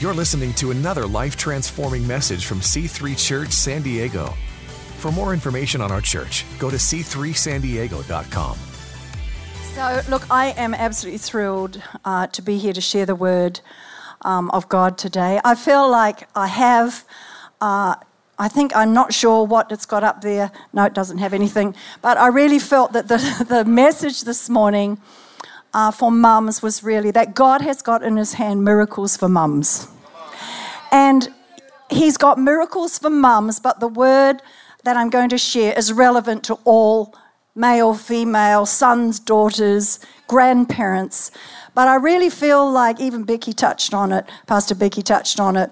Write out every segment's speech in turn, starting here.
You're listening to another life transforming message from C3 Church San Diego. For more information on our church, go to c3sandiego.com. So, look, I am absolutely thrilled uh, to be here to share the word um, of God today. I feel like I have. Uh, I think I'm not sure what it's got up there. No, it doesn't have anything. But I really felt that the, the message this morning uh, for mums was really that God has got in his hand miracles for mums. And he's got miracles for mums, but the word that I'm going to share is relevant to all male, female, sons, daughters, grandparents. But I really feel like even Becky touched on it, Pastor Becky touched on it,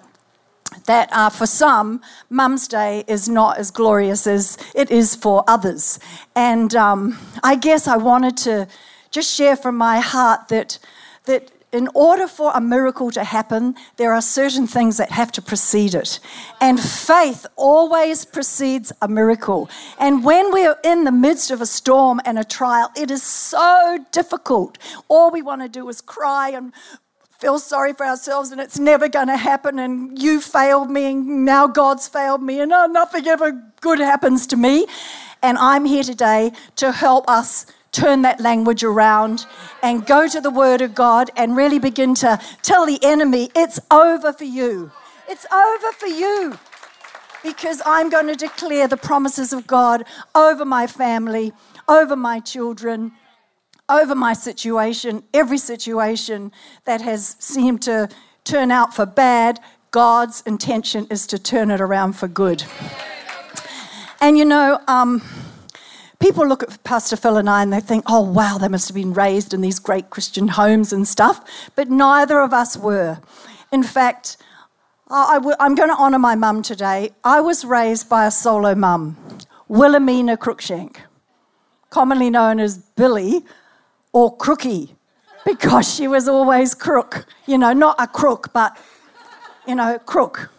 that uh, for some, Mum's Day is not as glorious as it is for others. And um, I guess I wanted to just share from my heart that, that in order for a miracle to happen, there are certain things that have to precede it. And faith always precedes a miracle. And when we're in the midst of a storm and a trial, it is so difficult. All we want to do is cry and feel sorry for ourselves, and it's never going to happen. And you failed me, and now God's failed me, and oh, nothing ever good happens to me. And I'm here today to help us turn that language around and go to the Word of God and really begin to tell the enemy, it's over for you. It's over for you. Because I'm going to declare the promises of God over my family, over my children, over my situation, every situation that has seemed to turn out for bad. God's intention is to turn it around for good. And you know, um, people look at Pastor Phil and I and they think, oh, wow, they must have been raised in these great Christian homes and stuff. But neither of us were. In fact, i w- I'm going to honour my mum today. I was raised by a solo mum, Wilhelmina Cruikshank, commonly known as Billy or Crookie, because she was always crook. You know, not a crook, but, you know, crook.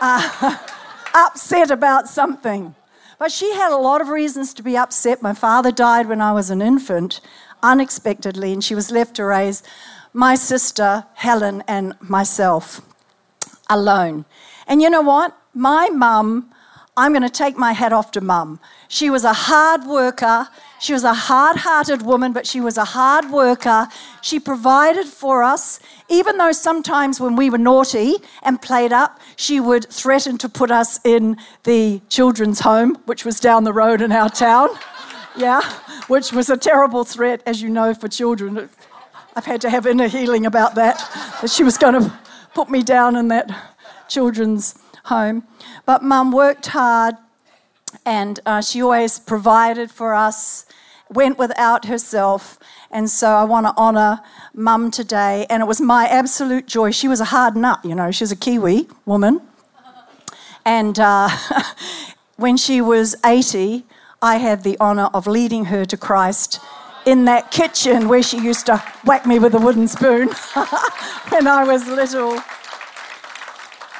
Uh, upset about something. But she had a lot of reasons to be upset. My father died when I was an infant, unexpectedly, and she was left to raise my sister, Helen, and myself alone. And you know what? My mum, I'm going to take my hat off to mum. She was a hard worker. She was a hard hearted woman, but she was a hard worker. She provided for us, even though sometimes when we were naughty and played up, she would threaten to put us in the children's home, which was down the road in our town. Yeah, which was a terrible threat, as you know, for children. I've had to have inner healing about that, that she was going to put me down in that children's home. But mum worked hard and uh, she always provided for us, went without herself. And so I want to honour mum today. And it was my absolute joy. She was a hard nut, you know, she was a Kiwi woman. And uh, when she was 80, I had the honour of leading her to Christ in that kitchen where she used to whack me with a wooden spoon when I was little.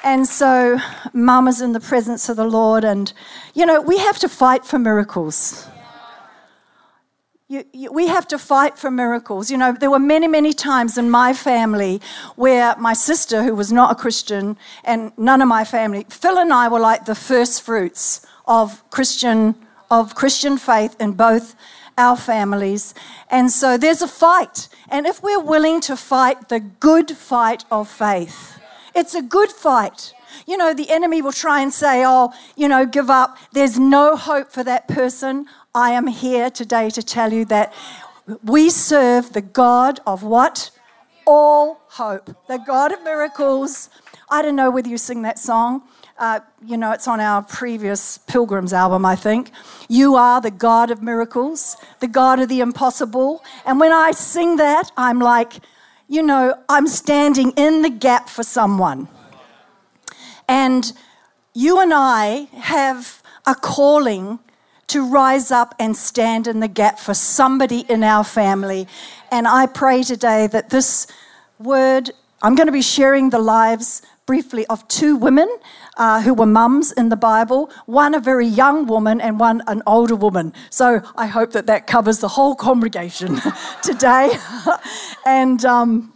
And so, mum is in the presence of the Lord. And, you know, we have to fight for miracles. You, you, we have to fight for miracles. You know, there were many, many times in my family where my sister, who was not a Christian, and none of my family, Phil and I were like the first fruits of Christian, of Christian faith in both our families. And so there's a fight. And if we're willing to fight the good fight of faith, it's a good fight. You know, the enemy will try and say, oh, you know, give up. There's no hope for that person. I am here today to tell you that we serve the God of what? All hope. The God of miracles. I don't know whether you sing that song. Uh, you know, it's on our previous Pilgrims album, I think. You are the God of miracles, the God of the impossible. And when I sing that, I'm like, you know, I'm standing in the gap for someone. And you and I have a calling to rise up and stand in the gap for somebody in our family. And I pray today that this word, I'm going to be sharing the lives briefly of two women uh, who were mums in the Bible, one a very young woman and one an older woman. So I hope that that covers the whole congregation today. and um,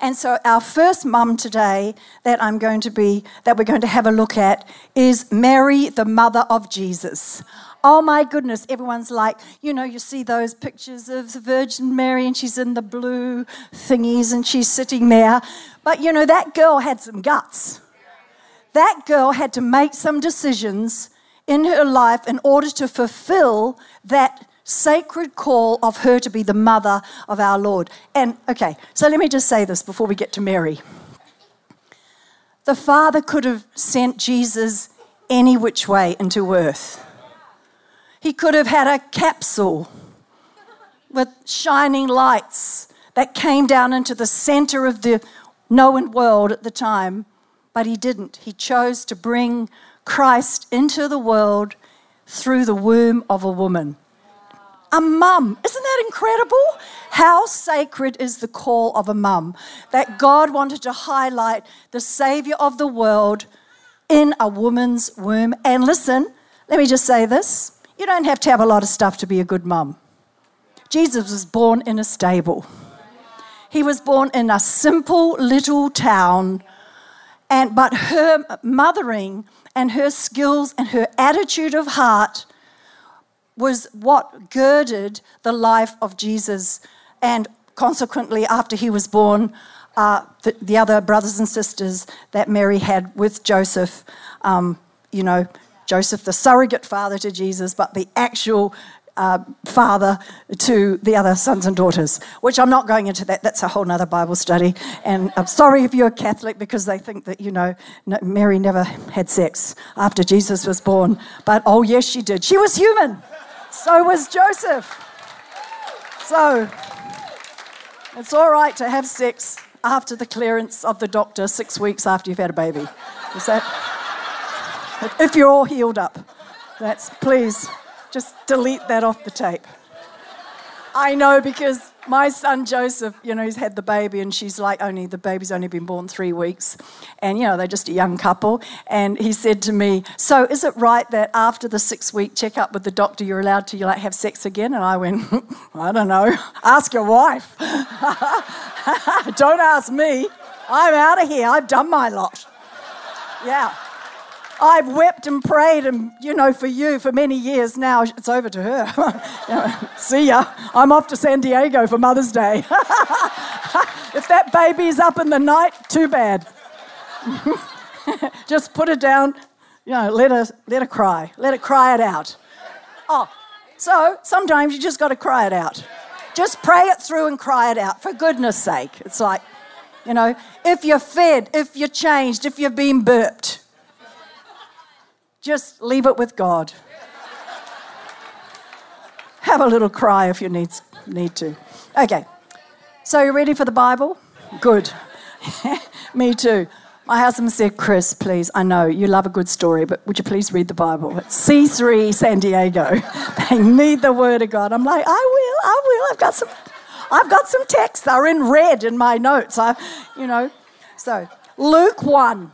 And so our first mum today that I'm going to be that we're going to have a look at is Mary, the mother of Jesus. Oh my goodness, everyone's like, you know, you see those pictures of the Virgin Mary and she's in the blue thingies and she's sitting there. But you know, that girl had some guts. That girl had to make some decisions in her life in order to fulfill that sacred call of her to be the mother of our Lord. And okay, so let me just say this before we get to Mary. The Father could have sent Jesus any which way into earth. He could have had a capsule with shining lights that came down into the center of the known world at the time, but he didn't. He chose to bring Christ into the world through the womb of a woman. A mum. Isn't that incredible? How sacred is the call of a mum that God wanted to highlight the Savior of the world in a woman's womb. And listen, let me just say this you don't have to have a lot of stuff to be a good mum. Jesus was born in a stable. He was born in a simple little town, and but her mothering and her skills and her attitude of heart was what girded the life of Jesus. And consequently, after he was born, uh, the, the, other brothers and sisters that Mary had with Joseph, um, you know, Joseph, the surrogate father to Jesus, but the actual uh, father to the other sons and daughters, which I'm not going into that. That's a whole other Bible study. And I'm sorry if you're a Catholic because they think that, you know, Mary never had sex after Jesus was born. But oh, yes, she did. She was human. So was Joseph. So it's all right to have sex after the clearance of the doctor six weeks after you've had a baby. Is that? If you're all healed up. That's please just delete that off the tape. I know because my son Joseph, you know, he's had the baby and she's like only the baby's only been born three weeks. And you know, they're just a young couple. And he said to me, So is it right that after the six week checkup with the doctor you're allowed to like have sex again? And I went, I don't know. Ask your wife. don't ask me. I'm out of here. I've done my lot. Yeah. I've wept and prayed, and you know, for you for many years now. It's over to her. See ya. I'm off to San Diego for Mother's Day. if that baby's up in the night, too bad. just put it down. You know, let her let her cry. Let her cry it out. Oh, so sometimes you just got to cry it out. Just pray it through and cry it out. For goodness sake, it's like, you know, if you're fed, if you're changed, if you've been burped just leave it with God. Have a little cry if you need, need to. Okay, so you ready for the Bible? Good. Me too. My husband said, Chris, please, I know you love a good story, but would you please read the Bible? It's C3 San Diego. they need the word of God. I'm like, I will, I will. I've got some I've got some texts. They're in red in my notes. I, you know. So Luke 1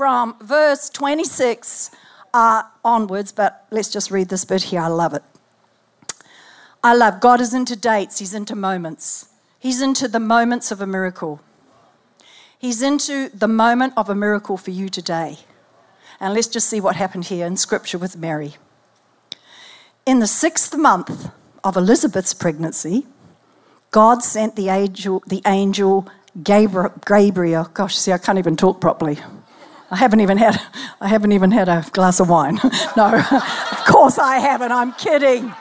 from verse 26 uh, onwards, but let's just read this bit here. I love it. I love God is into dates, He's into moments. He's into the moments of a miracle. He's into the moment of a miracle for you today. And let's just see what happened here in Scripture with Mary. In the sixth month of Elizabeth's pregnancy, God sent the angel, the angel Gabriel, Gabriel. Gosh, see, I can't even talk properly. I haven't even had I haven't even had a glass of wine. no, of course I haven't. I'm kidding.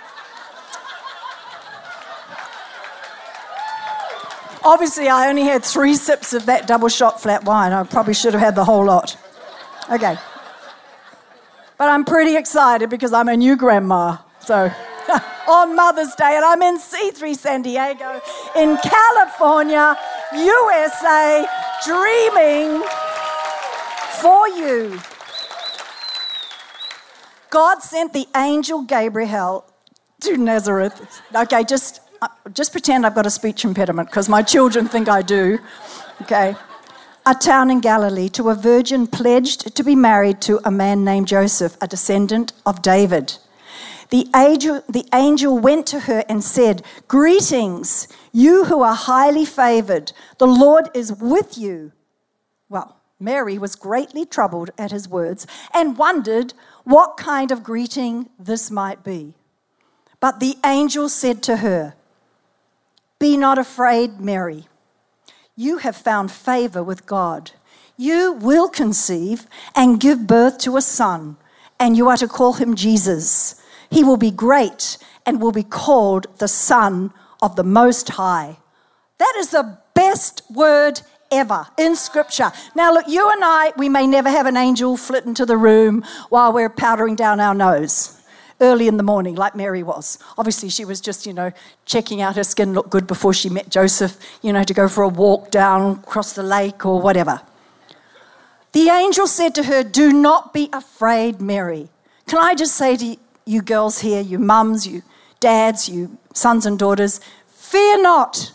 Obviously, I only had three sips of that double shot flat white. I probably should have had the whole lot. Okay. But I'm pretty excited because I'm a new grandma. So, on Mother's Day, and I'm in C3 San Diego in California, USA, dreaming for you. God sent the angel Gabriel to Nazareth. Okay, just, uh, just pretend I've got a speech impediment because my children think I do. Okay. A town in Galilee to a virgin pledged to be married to a man named Joseph, a descendant of David. The angel, the angel went to her and said, Greetings, you who are highly favored. The Lord is with you. Well, Mary was greatly troubled at his words and wondered what kind of greeting this might be. But the angel said to her, Be not afraid, Mary. You have found favor with God. You will conceive and give birth to a son, and you are to call him Jesus. He will be great and will be called the Son of the Most High. That is the best word ever in Scripture. Now, look, you and I, we may never have an angel flit into the room while we're powdering down our nose early in the morning, like Mary was. Obviously, she was just, you know, checking out her skin looked good before she met Joseph, you know, to go for a walk down across the lake or whatever. The angel said to her, Do not be afraid, Mary. Can I just say to you girls here, you mums, you dads, you sons and daughters, fear not.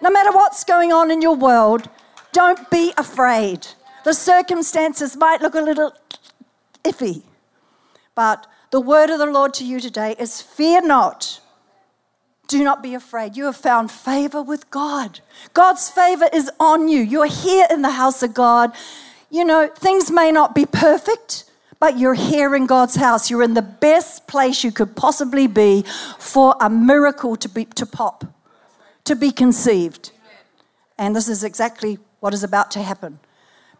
No matter what's going on in your world, don't be afraid. The circumstances might look a little iffy, but the word of the Lord to you today is fear not. Do not be afraid. You have found favor with God. God's favor is on you. You're here in the house of God. You know, things may not be perfect, but you're here in God's house. You're in the best place you could possibly be for a miracle to, be, to pop, to be conceived. And this is exactly what is about to happen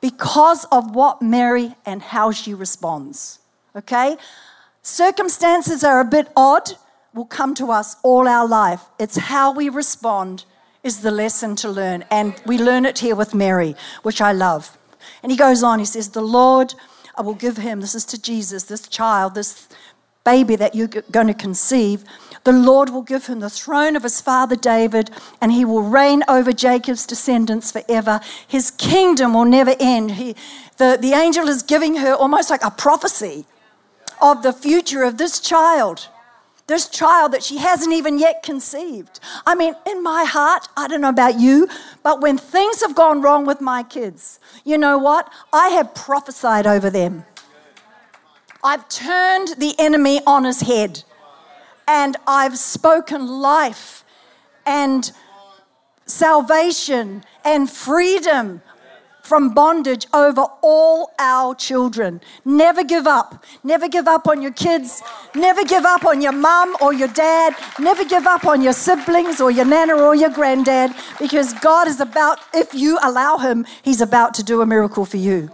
because of what Mary and how she responds. Okay? Circumstances are a bit odd, will come to us all our life. It's how we respond is the lesson to learn. And we learn it here with Mary, which I love. And he goes on, he says, The Lord, I will give him, this is to Jesus, this child, this baby that you're going to conceive. The Lord will give him the throne of his father David, and he will reign over Jacob's descendants forever. His kingdom will never end. He, the, the angel is giving her almost like a prophecy of the future of this child this child that she hasn't even yet conceived. I mean, in my heart, I don't know about you, but when things have gone wrong with my kids, you know what? I have prophesied over them. I've turned the enemy on his head and I've spoken life and salvation and freedom from bondage over all our children. Never give up. Never give up on your kids. Never give up on your mum or your dad. Never give up on your siblings or your nana or your granddad because God is about, if you allow Him, He's about to do a miracle for you.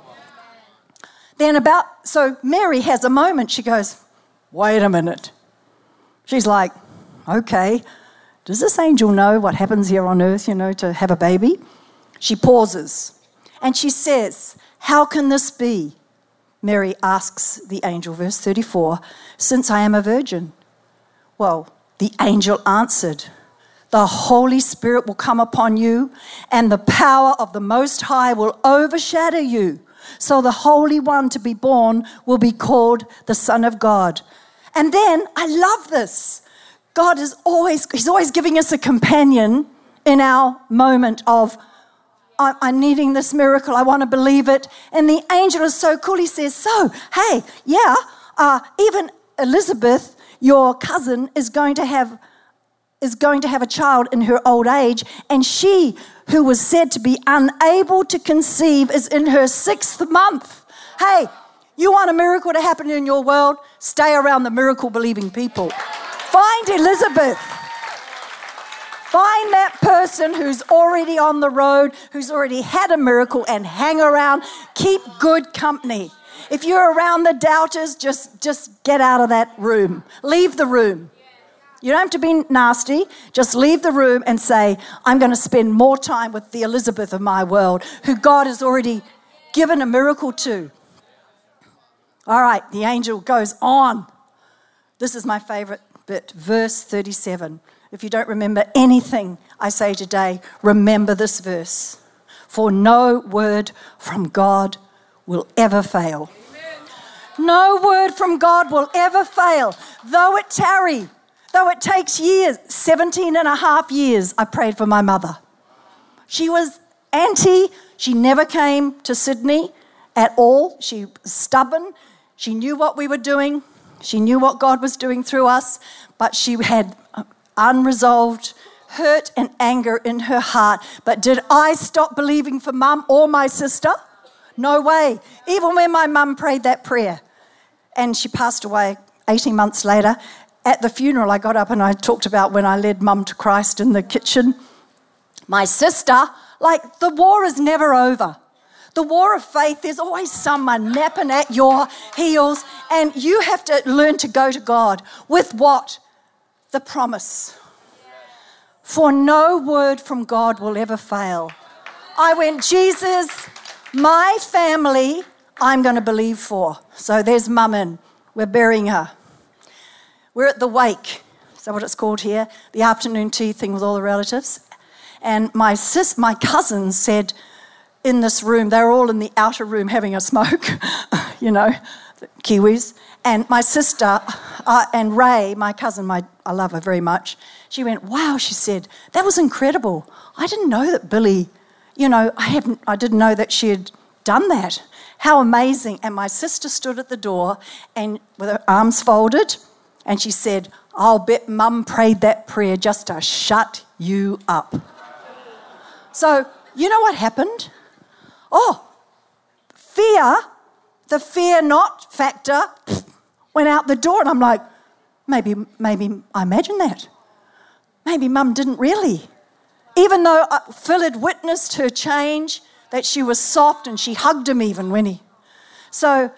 Then, about, so Mary has a moment. She goes, Wait a minute. She's like, Okay, does this angel know what happens here on earth, you know, to have a baby? She pauses. And she says, How can this be? Mary asks the angel, verse 34, since I am a virgin. Well, the angel answered, The Holy Spirit will come upon you, and the power of the Most High will overshadow you. So the Holy One to be born will be called the Son of God. And then I love this. God is always, He's always giving us a companion in our moment of I'm needing this miracle. I want to believe it. And the angel is so cool. He says, So, hey, yeah, uh, even Elizabeth, your cousin, is going to have is going to have a child in her old age, and she, who was said to be unable to conceive, is in her sixth month. Hey, you want a miracle to happen in your world? Stay around the miracle believing people. Find Elizabeth. Find that person who's already on the road, who's already had a miracle, and hang around. Keep good company. If you're around the doubters, just, just get out of that room. Leave the room. You don't have to be nasty. Just leave the room and say, I'm going to spend more time with the Elizabeth of my world, who God has already given a miracle to. All right, the angel goes on. This is my favorite bit, verse 37. If you don't remember anything I say today, remember this verse. For no word from God will ever fail. No word from God will ever fail. Though it tarry, though it takes years, 17 and a half years, I prayed for my mother. She was anti, she never came to Sydney at all. She was stubborn. She knew what we were doing. She knew what God was doing through us, but she had uh, unresolved hurt and anger in her heart. But did I stop believing for mum or my sister? No way. Even when my mum prayed that prayer and she passed away 18 months later, at the funeral, I got up and I talked about when I led mum to Christ in the kitchen. My sister, like, the war is never over. The war of faith, there's always someone napping at your heels, and you have to learn to go to God with what? The promise. For no word from God will ever fail. I went, Jesus, my family, I'm going to believe for. So there's mum in. We're burying her. We're at the wake. Is that what it's called here? The afternoon tea thing with all the relatives. And my sis, my cousins said in this room, they were all in the outer room having a smoke, you know, Kiwis. And my sister uh, and Ray, my cousin, my, I love her very much, she went, Wow, she said, that was incredible. I didn't know that Billy, you know, I, haven't, I didn't know that she had done that. How amazing. And my sister stood at the door and with her arms folded, and she said, I'll bet mum prayed that prayer just to shut you up. So, you know what happened? Oh, fear, the fear not factor went out the door. And I'm like, maybe, maybe I imagine that. Maybe mum didn't really. Even though uh, Phil had witnessed her change, that she was soft and she hugged him even Winnie. So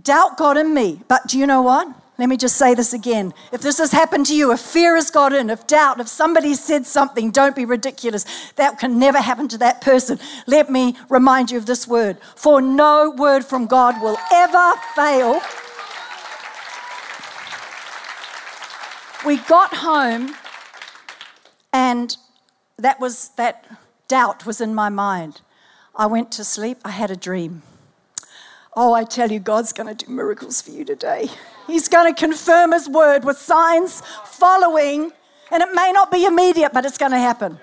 doubt got in me. But do you know what? Let me just say this again. If this has happened to you, if fear has got in, if doubt, if somebody said something, don't be ridiculous. That can never happen to that person. Let me remind you of this word. For no word from God will ever fail. We got home, and that was that doubt was in my mind. I went to sleep, I had a dream. Oh, I tell you, God's going to do miracles for you today. He's going to confirm His word with signs following, and it may not be immediate, but it's going to happen.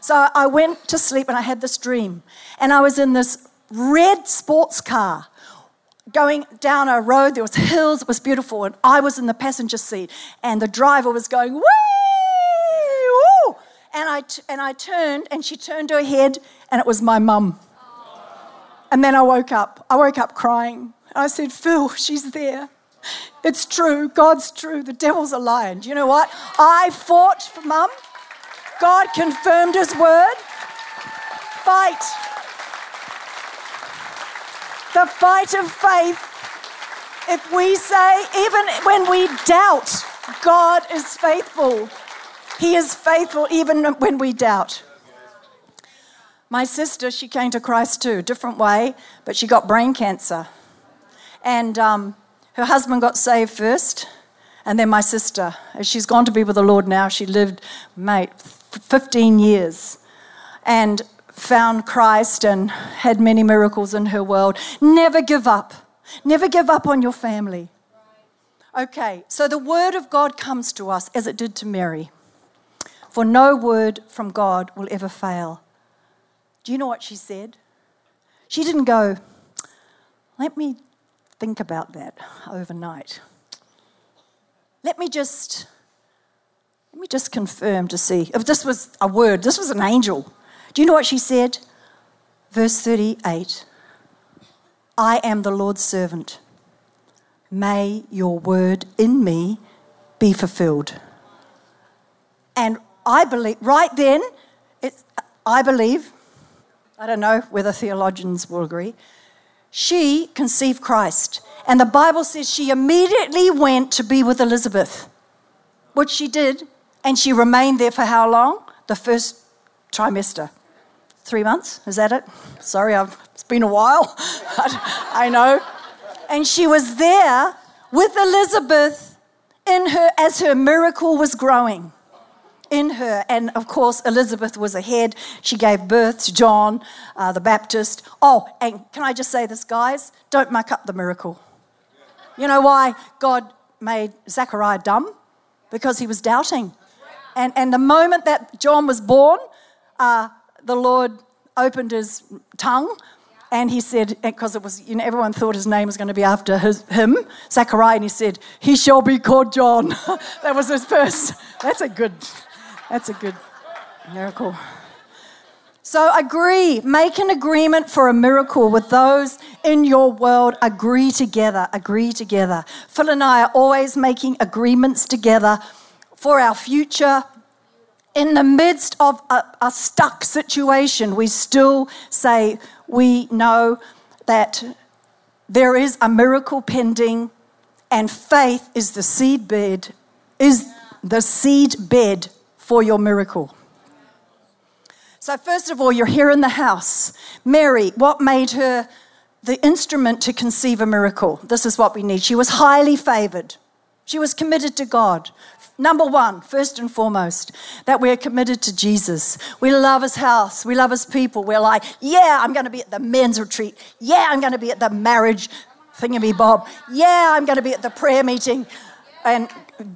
So I went to sleep and I had this dream, and I was in this red sports car going down a road. There was hills. It was beautiful, and I was in the passenger seat, and the driver was going woo, and I t- and I turned, and she turned her head, and it was my mum. And then I woke up. I woke up crying. I said, Phil, she's there. It's true. God's true. The devil's a liar. Do you know what? I fought for mum. God confirmed his word. Fight. The fight of faith. If we say, even when we doubt, God is faithful. He is faithful even when we doubt. My sister, she came to Christ too, different way, but she got brain cancer. And um, her husband got saved first, and then my sister. As she's gone to be with the Lord now. She lived, mate, 15 years and found Christ and had many miracles in her world. Never give up. Never give up on your family. Okay, so the word of God comes to us as it did to Mary. For no word from God will ever fail. Do you know what she said? She didn't go, let me think about that overnight. Let me just let me just confirm to see if this was a word, this was an angel. Do you know what she said? Verse 38 I am the Lord's servant. May your word in me be fulfilled. And I believe, right then, I believe I don't know whether theologians will agree. She conceived Christ. And the Bible says she immediately went to be with Elizabeth, which she did. And she remained there for how long? The first trimester. Three months? Is that it? Sorry, I've, it's been a while. I know. And she was there with Elizabeth in her as her miracle was growing in her. And of course, Elizabeth was ahead. She gave birth to John uh, the Baptist. Oh, and can I just say this, guys? Don't muck up the miracle. You know why God made Zechariah dumb? Because he was doubting. And, and the moment that John was born, uh, the Lord opened his tongue And he said, because it was, you know, everyone thought his name was going to be after his, him, Zachariah, and he said, he shall be called John. that was his first. That's a good, that's a good miracle. So agree, make an agreement for a miracle with those in your world. Agree together, agree together. Phil and I are always making agreements together for our future. In the midst of a, a stuck situation, we still say we know that there is a miracle pending, and faith is the seed bed, is the seed bed for your miracle. So, first of all, you're here in the house. Mary, what made her the instrument to conceive a miracle? This is what we need. She was highly favored, she was committed to God. Number one, first and foremost, that we're committed to Jesus. We love his house. We love his people. We're like, yeah, I'm going to be at the men's retreat. Yeah, I'm going to be at the marriage thingy bob. Yeah, I'm going to be at the prayer meeting. And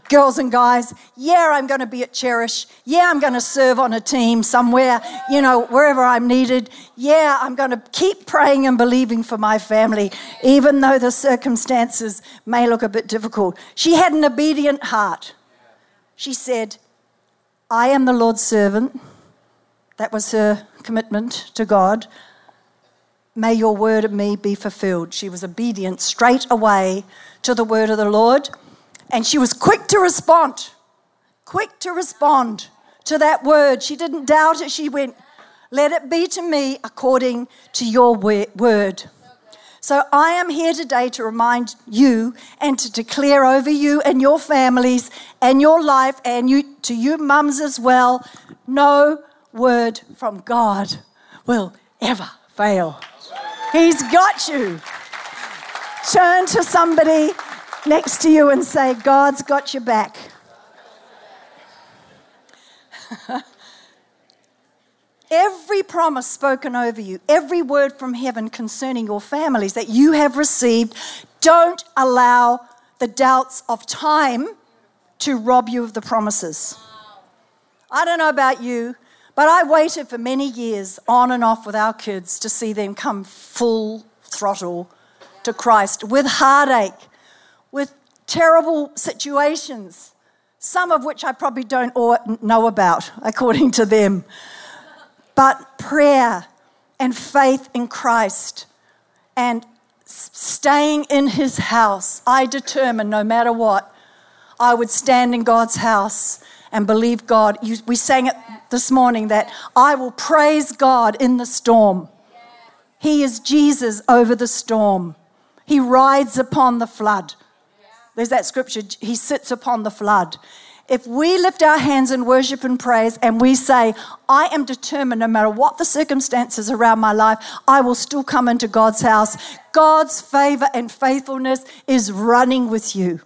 girls and guys, yeah, I'm going to be at Cherish. Yeah, I'm going to serve on a team somewhere, you know, wherever I'm needed. Yeah, I'm going to keep praying and believing for my family, even though the circumstances may look a bit difficult. She had an obedient heart. She said, I am the Lord's servant. That was her commitment to God. May your word of me be fulfilled. She was obedient straight away to the word of the Lord. And she was quick to respond, quick to respond to that word. She didn't doubt it. She went, Let it be to me according to your word. So I am here today to remind you and to declare over you and your families and your life and you to you mums as well, no word from God will ever fail. He's got you. Turn to somebody next to you and say, God's got your back. every promise spoken over you, every word from heaven concerning your families that you have received, don't allow the doubts of time to rob you of the promises. I don't know about you, but I waited for many years on and off with our kids to see them come full throttle to Christ with heartache with terrible situations, some of which I probably don't know about, according to them. But prayer and faith in Christ and staying in his house, I determined no matter what, I would stand in God's house and believe God. we sang it this morning that I will praise God in the storm. He is Jesus over the storm. He rides upon the flood. There's that scripture, He sits upon the flood. If we lift our hands in worship and praise and we say, I am determined no matter what the circumstances around my life, I will still come into God's house. God's favor and faithfulness is running with you.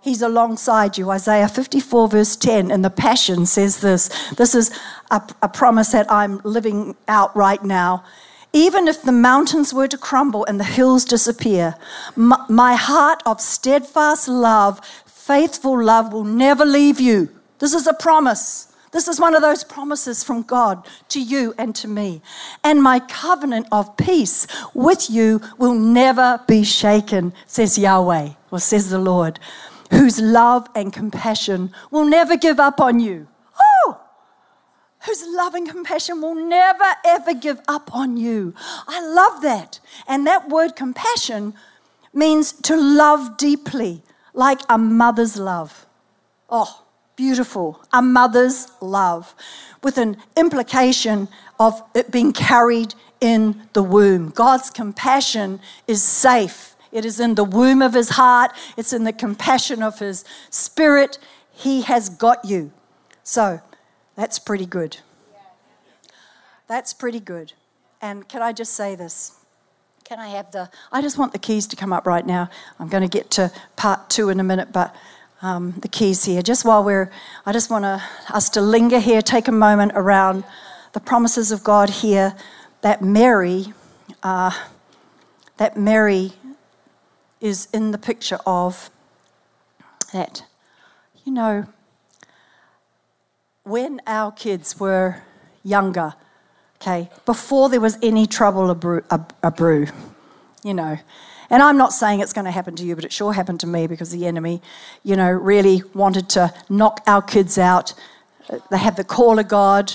He's alongside you. Isaiah 54, verse 10, in the Passion says this. This is a, a promise that I'm living out right now. Even if the mountains were to crumble and the hills disappear, my heart of steadfast love, faithful love will never leave you. This is a promise. This is one of those promises from God to you and to me. And my covenant of peace with you will never be shaken, says Yahweh, or says the Lord, whose love and compassion will never give up on you whose loving compassion will never ever give up on you. I love that. And that word compassion means to love deeply, like a mother's love. Oh, beautiful. A mother's love, with an implication of it being carried in the womb. God's compassion is safe. It is in the womb of his heart, it's in the compassion of his spirit. He has got you. So, that's pretty good. That's pretty good. And can I just say this? Can I have the, I just want the keys to come up right now. I'm going to get to part two in a minute, but um, the keys here. Just while we're, I just want to, us to linger here, take a moment around the promises of God here that Mary, uh, that Mary is in the picture of that, you know, when our kids were younger, okay, before there was any trouble a brew, you know. And I'm not saying it's going to happen to you, but it sure happened to me because the enemy, you know, really wanted to knock our kids out. They have the call of God,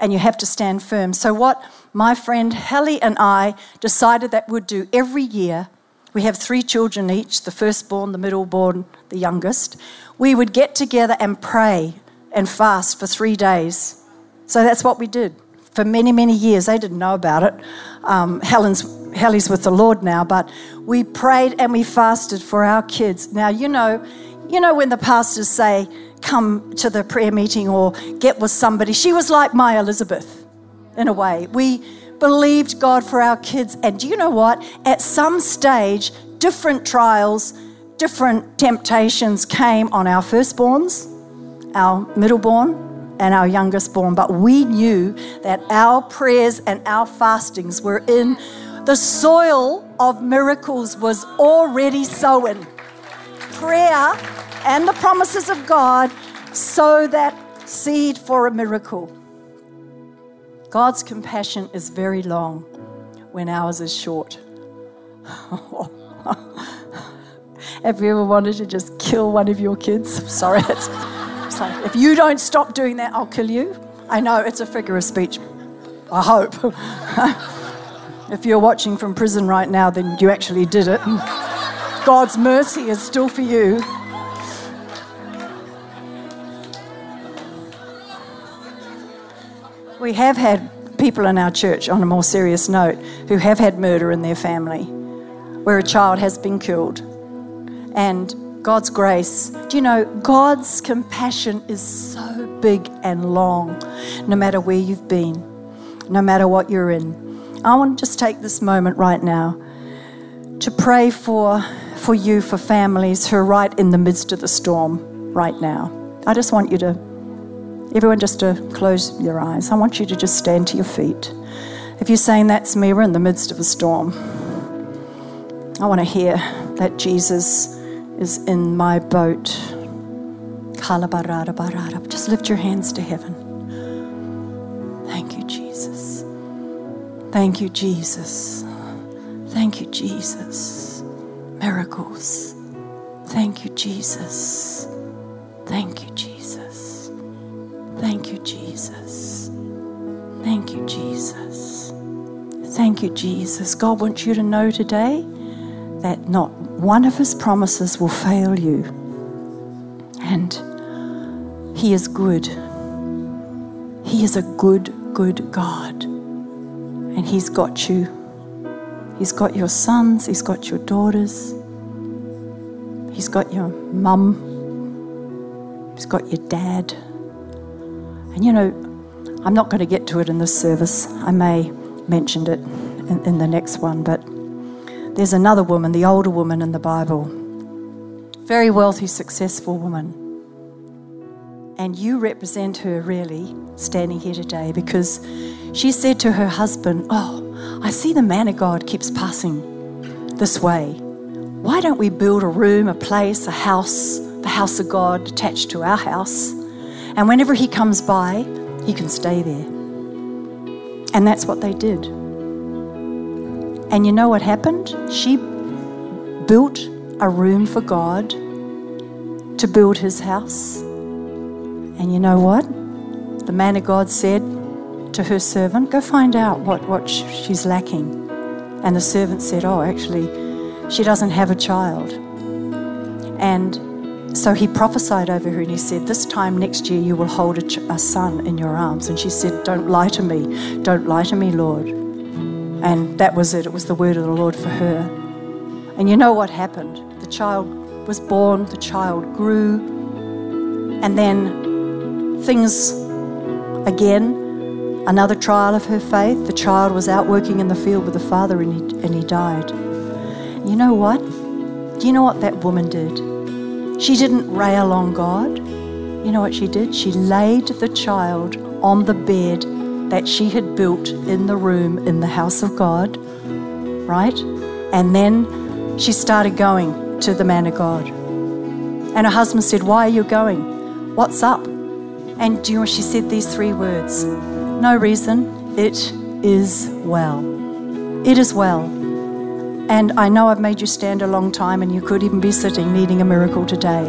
and you have to stand firm. So, what my friend Helly and I decided that we'd do every year, we have three children each the firstborn, the middleborn, the youngest. We would get together and pray and fast for three days. So, that's what we did for many, many years. They didn't know about it. Um, Helen's Helly's with the Lord now, but we prayed and we fasted for our kids. Now, you know, you know when the pastors say, come to the prayer meeting or get with somebody. She was like my Elizabeth in a way. We believed God for our kids. And do you know what? At some stage, different trials, different temptations came on our firstborns, our middleborn, and our youngest born. But we knew that our prayers and our fastings were in the soil of miracles was already sown. Prayer and the promises of God sow that seed for a miracle. God's compassion is very long when ours is short. Have you ever wanted to just kill one of your kids? Sorry, if you don't stop doing that, I'll kill you. I know it's a figure of speech. I hope. If you're watching from prison right now, then you actually did it. God's mercy is still for you. We have had people in our church, on a more serious note, who have had murder in their family, where a child has been killed. And God's grace, do you know, God's compassion is so big and long, no matter where you've been, no matter what you're in. I want to just take this moment right now to pray for, for you, for families who are right in the midst of the storm right now. I just want you to, everyone, just to close your eyes. I want you to just stand to your feet. If you're saying, That's me, we're in the midst of a storm, I want to hear that Jesus is in my boat. Just lift your hands to heaven. Thank you, Jesus. Thank you, Jesus. Miracles. Thank you, Jesus. Thank you, Jesus. Thank you, Jesus. Thank you, Jesus. Thank you, Jesus. God wants you to know today that not one of his promises will fail you. And he is good. He is a good, good God and He's got you. He's got your sons, He's got your daughters, He's got your mum, He's got your dad. And you know, I'm not going to get to it in this service. I may mention it in, in the next one, but there's another woman, the older woman in the Bible, very wealthy, successful woman. And you represent her really standing here today because she said to her husband, Oh, I see the man of God keeps passing this way. Why don't we build a room, a place, a house, the house of God attached to our house? And whenever he comes by, he can stay there. And that's what they did. And you know what happened? She built a room for God to build his house. And you know what? The man of God said, to her servant, Go find out what, what she's lacking. And the servant said, Oh, actually, she doesn't have a child. And so he prophesied over her and he said, This time next year you will hold a, ch- a son in your arms. And she said, Don't lie to me. Don't lie to me, Lord. And that was it. It was the word of the Lord for her. And you know what happened? The child was born, the child grew, and then things again Another trial of her faith, the child was out working in the field with the father and he, and he died. You know what? Do you know what that woman did? She didn't rail on God. You know what she did? She laid the child on the bed that she had built in the room in the house of God, right? And then she started going to the man of God. And her husband said, Why are you going? What's up? And do you know she said these three words? No reason. It is well. It is well. And I know I've made you stand a long time and you could even be sitting needing a miracle today.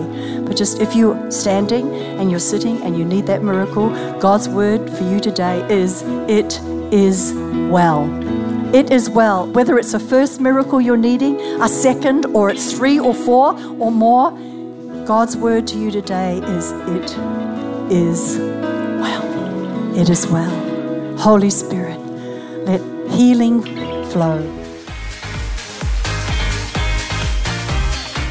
But just if you're standing and you're sitting and you need that miracle, God's word for you today is it is well. It is well. Whether it's a first miracle you're needing, a second, or it's three or four or more, God's word to you today is it is well. It is well. Holy Spirit, let healing flow.